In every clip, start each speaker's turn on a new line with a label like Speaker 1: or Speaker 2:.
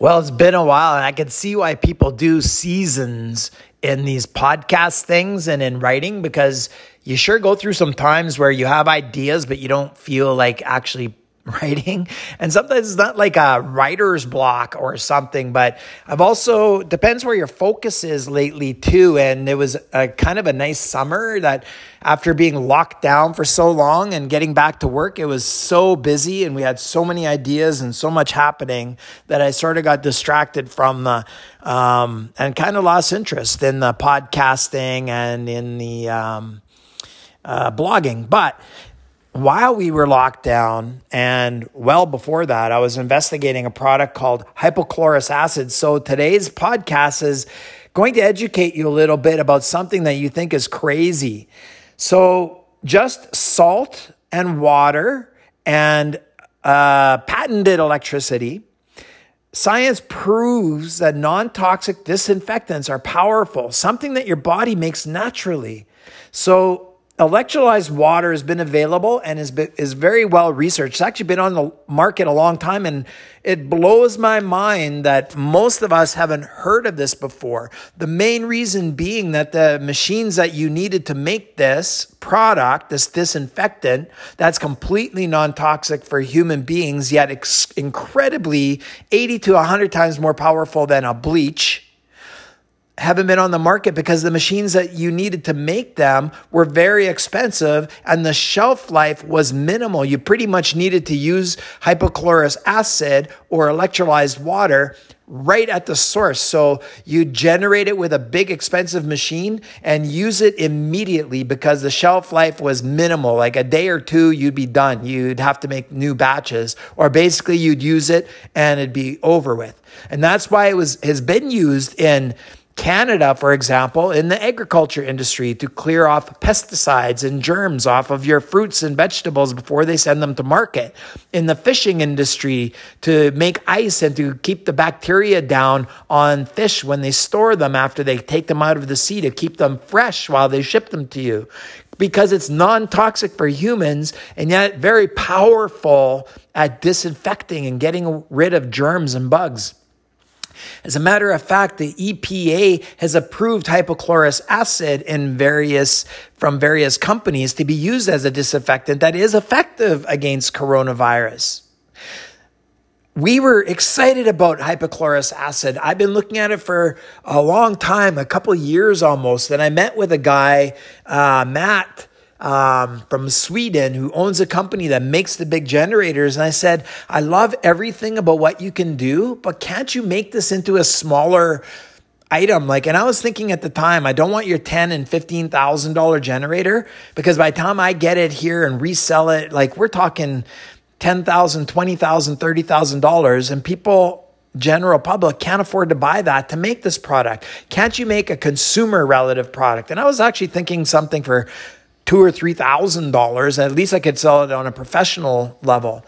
Speaker 1: Well, it's been a while, and I can see why people do seasons in these podcast things and in writing because you sure go through some times where you have ideas, but you don't feel like actually writing. And sometimes it's not like a writer's block or something, but I've also, depends where your focus is lately too. And it was a kind of a nice summer that after being locked down for so long and getting back to work, it was so busy and we had so many ideas and so much happening that I sort of got distracted from the, um, and kind of lost interest in the podcasting and in the, um, uh, blogging. But while we were locked down and well before that, I was investigating a product called hypochlorous acid. So today's podcast is going to educate you a little bit about something that you think is crazy. So just salt and water and uh, patented electricity. Science proves that non toxic disinfectants are powerful, something that your body makes naturally. So electrolyzed water has been available and is, is very well researched. It's actually been on the market a long time, and it blows my mind that most of us haven't heard of this before. The main reason being that the machines that you needed to make this product, this disinfectant, that's completely non toxic for human beings, yet ex- incredibly 80 to 100 times more powerful than a bleach haven't been on the market because the machines that you needed to make them were very expensive and the shelf life was minimal. You pretty much needed to use hypochlorous acid or electrolyzed water right at the source. So you generate it with a big expensive machine and use it immediately because the shelf life was minimal. Like a day or two, you'd be done. You'd have to make new batches or basically you'd use it and it'd be over with. And that's why it was, has been used in Canada, for example, in the agriculture industry to clear off pesticides and germs off of your fruits and vegetables before they send them to market. In the fishing industry to make ice and to keep the bacteria down on fish when they store them after they take them out of the sea to keep them fresh while they ship them to you. Because it's non toxic for humans and yet very powerful at disinfecting and getting rid of germs and bugs. As a matter of fact, the EPA has approved hypochlorous acid in various, from various companies to be used as a disinfectant that is effective against coronavirus. We were excited about hypochlorous acid. I've been looking at it for a long time, a couple years almost. And I met with a guy, uh, Matt, um, from Sweden who owns a company that makes the big generators. And I said, I love everything about what you can do, but can't you make this into a smaller item? Like, and I was thinking at the time, I don't want your ten and fifteen thousand dollar generator because by the time I get it here and resell it, like we're talking ten thousand, twenty thousand, thirty thousand dollars, and people general public can't afford to buy that to make this product. Can't you make a consumer relative product? And I was actually thinking something for two or three thousand dollars. At least I could sell it on a professional level.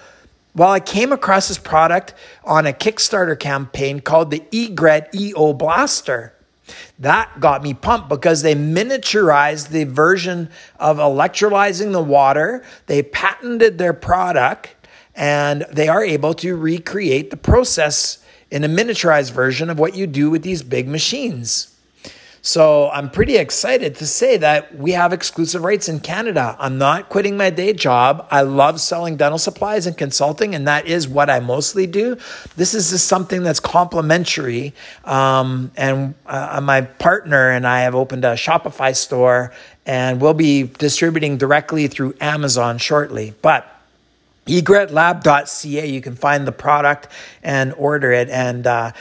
Speaker 1: Well, I came across this product on a Kickstarter campaign called the Egret EO Blaster. That got me pumped because they miniaturized the version of electrolyzing the water. They patented their product and they are able to recreate the process in a miniaturized version of what you do with these big machines. So I'm pretty excited to say that we have exclusive rights in Canada. I'm not quitting my day job. I love selling dental supplies and consulting, and that is what I mostly do. This is just something that's complementary. Um, and uh, my partner and I have opened a Shopify store, and we'll be distributing directly through Amazon shortly. But egretlab.ca, you can find the product and order it. And uh,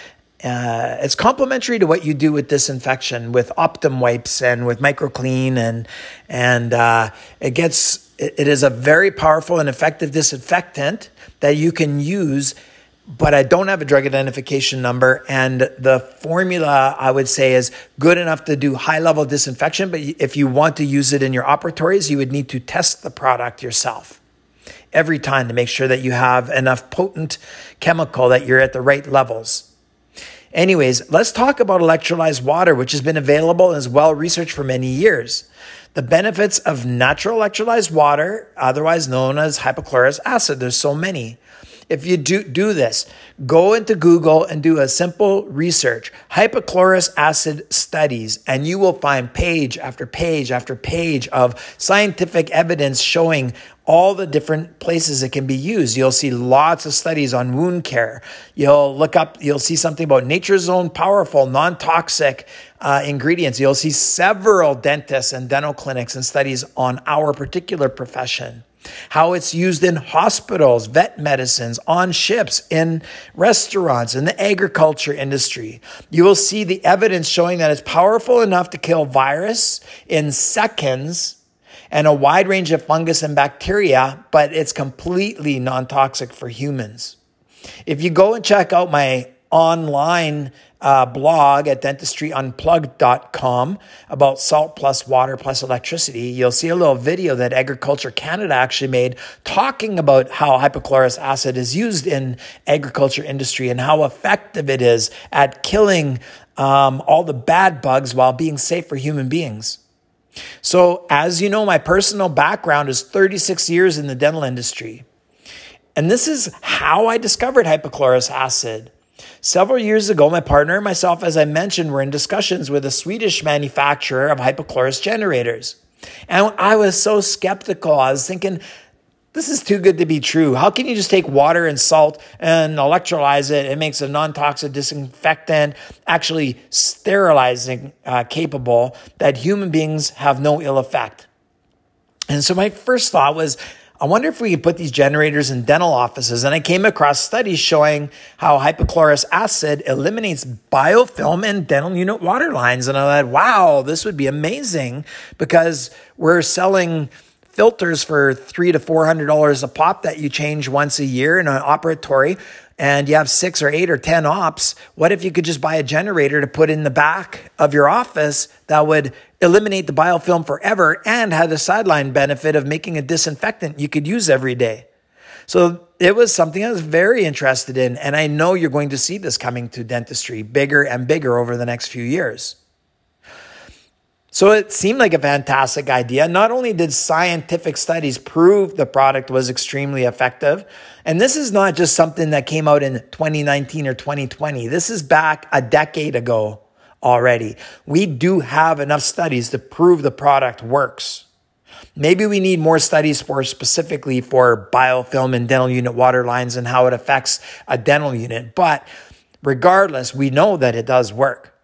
Speaker 1: uh, it's complementary to what you do with disinfection with Optim wipes and with MicroClean and and uh, it gets it is a very powerful and effective disinfectant that you can use. But I don't have a drug identification number, and the formula I would say is good enough to do high level disinfection. But if you want to use it in your operatories, you would need to test the product yourself every time to make sure that you have enough potent chemical that you're at the right levels. Anyways, let's talk about electrolyzed water, which has been available and is well researched for many years. The benefits of natural electrolyzed water, otherwise known as hypochlorous acid, there's so many. If you do, do this, go into Google and do a simple research, hypochlorous acid studies, and you will find page after page after page of scientific evidence showing all the different places it can be used. You'll see lots of studies on wound care. You'll look up, you'll see something about nature's own powerful, non toxic uh, ingredients. You'll see several dentists and dental clinics and studies on our particular profession how it's used in hospitals, vet medicines, on ships, in restaurants, in the agriculture industry. You will see the evidence showing that it's powerful enough to kill virus in seconds and a wide range of fungus and bacteria, but it's completely non toxic for humans. If you go and check out my online uh, blog at dentistryunplugged.com about salt plus water plus electricity, you'll see a little video that Agriculture Canada actually made talking about how hypochlorous acid is used in agriculture industry and how effective it is at killing um, all the bad bugs while being safe for human beings. So, as you know, my personal background is 36 years in the dental industry. And this is how I discovered hypochlorous acid. Several years ago, my partner and myself, as I mentioned, were in discussions with a Swedish manufacturer of hypochlorous generators. And I was so skeptical. I was thinking, this is too good to be true. How can you just take water and salt and electrolyze it? It makes a non toxic disinfectant, actually sterilizing uh, capable, that human beings have no ill effect. And so my first thought was, I wonder if we could put these generators in dental offices. And I came across studies showing how hypochlorous acid eliminates biofilm in dental unit water lines. And I thought, wow, this would be amazing because we're selling filters for three to four hundred dollars a pop that you change once a year in an operatory and you have six or eight or 10 ops, what if you could just buy a generator to put in the back of your office that would eliminate the biofilm forever and have the sideline benefit of making a disinfectant you could use every day? So it was something I was very interested in. And I know you're going to see this coming to dentistry bigger and bigger over the next few years. So it seemed like a fantastic idea. Not only did scientific studies prove the product was extremely effective, and this is not just something that came out in 2019 or 2020. This is back a decade ago already. We do have enough studies to prove the product works. Maybe we need more studies for specifically for biofilm and dental unit water lines and how it affects a dental unit. But regardless, we know that it does work.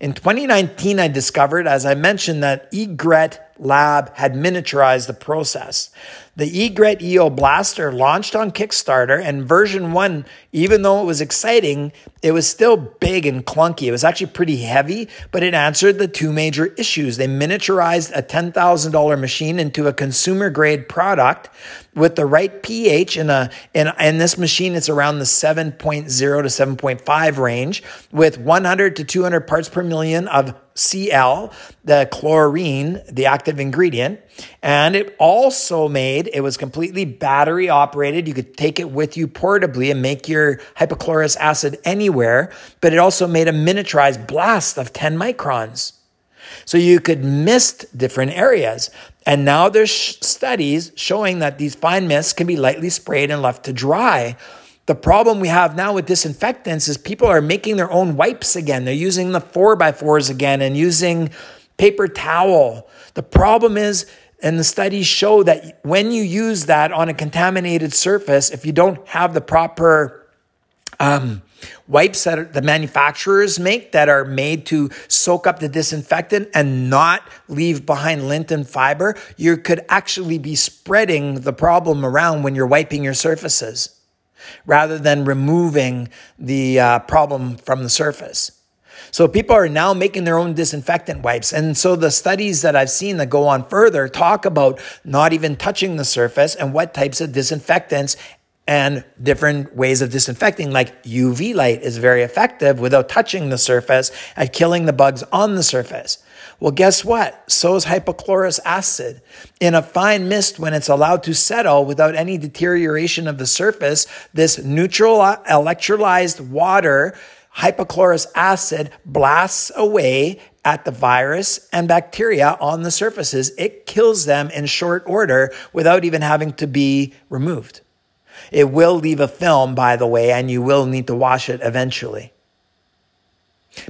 Speaker 1: In 2019, I discovered, as I mentioned, that eGret Lab had miniaturized the process. The eGret EO Blaster launched on Kickstarter, and version one, even though it was exciting, it was still big and clunky. It was actually pretty heavy, but it answered the two major issues. They miniaturized a $10,000 machine into a consumer grade product with the right pH in a in, in this machine it's around the 7.0 to 7.5 range with 100 to 200 parts per million of Cl, the chlorine, the active ingredient. And it also made, it was completely battery operated. You could take it with you portably and make your hypochlorous acid anywhere, but it also made a miniaturized blast of 10 microns. So you could mist different areas. And now there's studies showing that these fine mists can be lightly sprayed and left to dry. The problem we have now with disinfectants is people are making their own wipes again. They're using the four by fours again and using paper towel. The problem is, and the studies show that when you use that on a contaminated surface, if you don't have the proper um, wipes that the manufacturers make that are made to soak up the disinfectant and not leave behind lint and fiber, you could actually be spreading the problem around when you're wiping your surfaces rather than removing the uh, problem from the surface. So people are now making their own disinfectant wipes. And so the studies that I've seen that go on further talk about not even touching the surface and what types of disinfectants and different ways of disinfecting, like UV light is very effective without touching the surface at killing the bugs on the surface. Well, guess what? So is hypochlorous acid. In a fine mist, when it's allowed to settle without any deterioration of the surface, this neutral electrolyzed water, hypochlorous acid, blasts away at the virus and bacteria on the surfaces. It kills them in short order without even having to be removed. It will leave a film, by the way, and you will need to wash it eventually.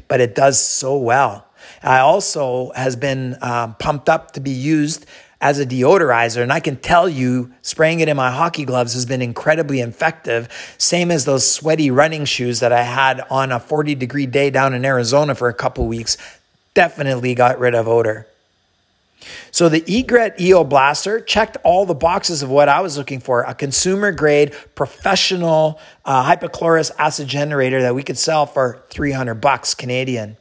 Speaker 1: But it does so well. I also has been um, pumped up to be used as a deodorizer. And I can tell you, spraying it in my hockey gloves has been incredibly effective. Same as those sweaty running shoes that I had on a 40 degree day down in Arizona for a couple weeks. Definitely got rid of odor. So the Egret EO Blaster checked all the boxes of what I was looking for a consumer grade professional uh, hypochlorous acid generator that we could sell for 300 bucks Canadian.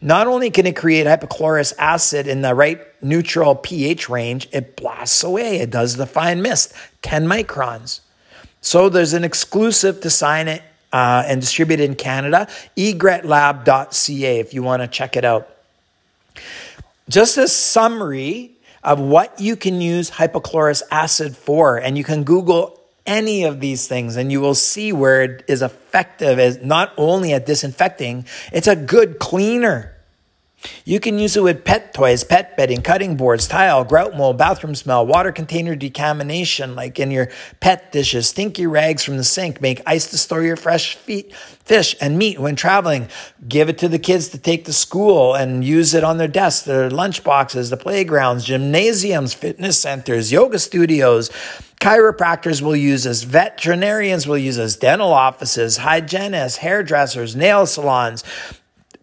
Speaker 1: Not only can it create hypochlorous acid in the right neutral pH range, it blasts away. It does the fine mist, 10 microns. So there's an exclusive to sign it uh, and distribute it in Canada, egretlab.ca if you want to check it out. Just a summary of what you can use hypochlorous acid for, and you can Google any of these things and you will see where it is effective as not only at disinfecting, it's a good cleaner. You can use it with pet toys, pet bedding, cutting boards, tile, grout mold, bathroom smell, water container decontamination, like in your pet dishes, stinky rags from the sink, make ice to store your fresh feet, fish and meat when traveling. Give it to the kids to take to school and use it on their desks, their lunch boxes, the playgrounds, gymnasiums, fitness centers, yoga studios. Chiropractors will use us, veterinarians will use us, dental offices, hygienists, hairdressers, nail salons,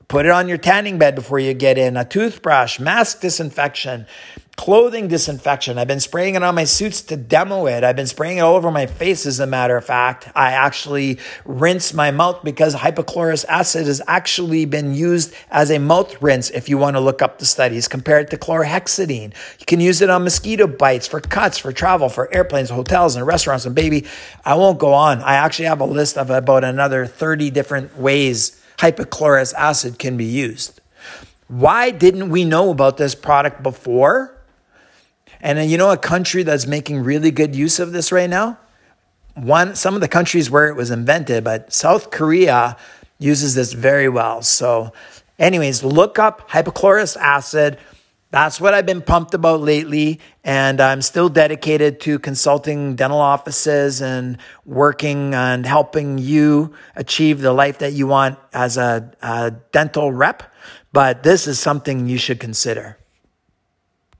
Speaker 1: Put it on your tanning bed before you get in. A toothbrush, mask disinfection, clothing disinfection. I've been spraying it on my suits to demo it. I've been spraying it all over my face, as a matter of fact. I actually rinse my mouth because hypochlorous acid has actually been used as a mouth rinse if you want to look up the studies compared to chlorhexidine. You can use it on mosquito bites, for cuts, for travel, for airplanes, hotels, and restaurants. And baby, I won't go on. I actually have a list of about another 30 different ways hypochlorous acid can be used. Why didn't we know about this product before? And uh, you know a country that's making really good use of this right now? One, some of the countries where it was invented, but South Korea uses this very well. So, anyways, look up hypochlorous acid. That's what I've been pumped about lately. And I'm still dedicated to consulting dental offices and working and helping you achieve the life that you want as a, a dental rep. But this is something you should consider.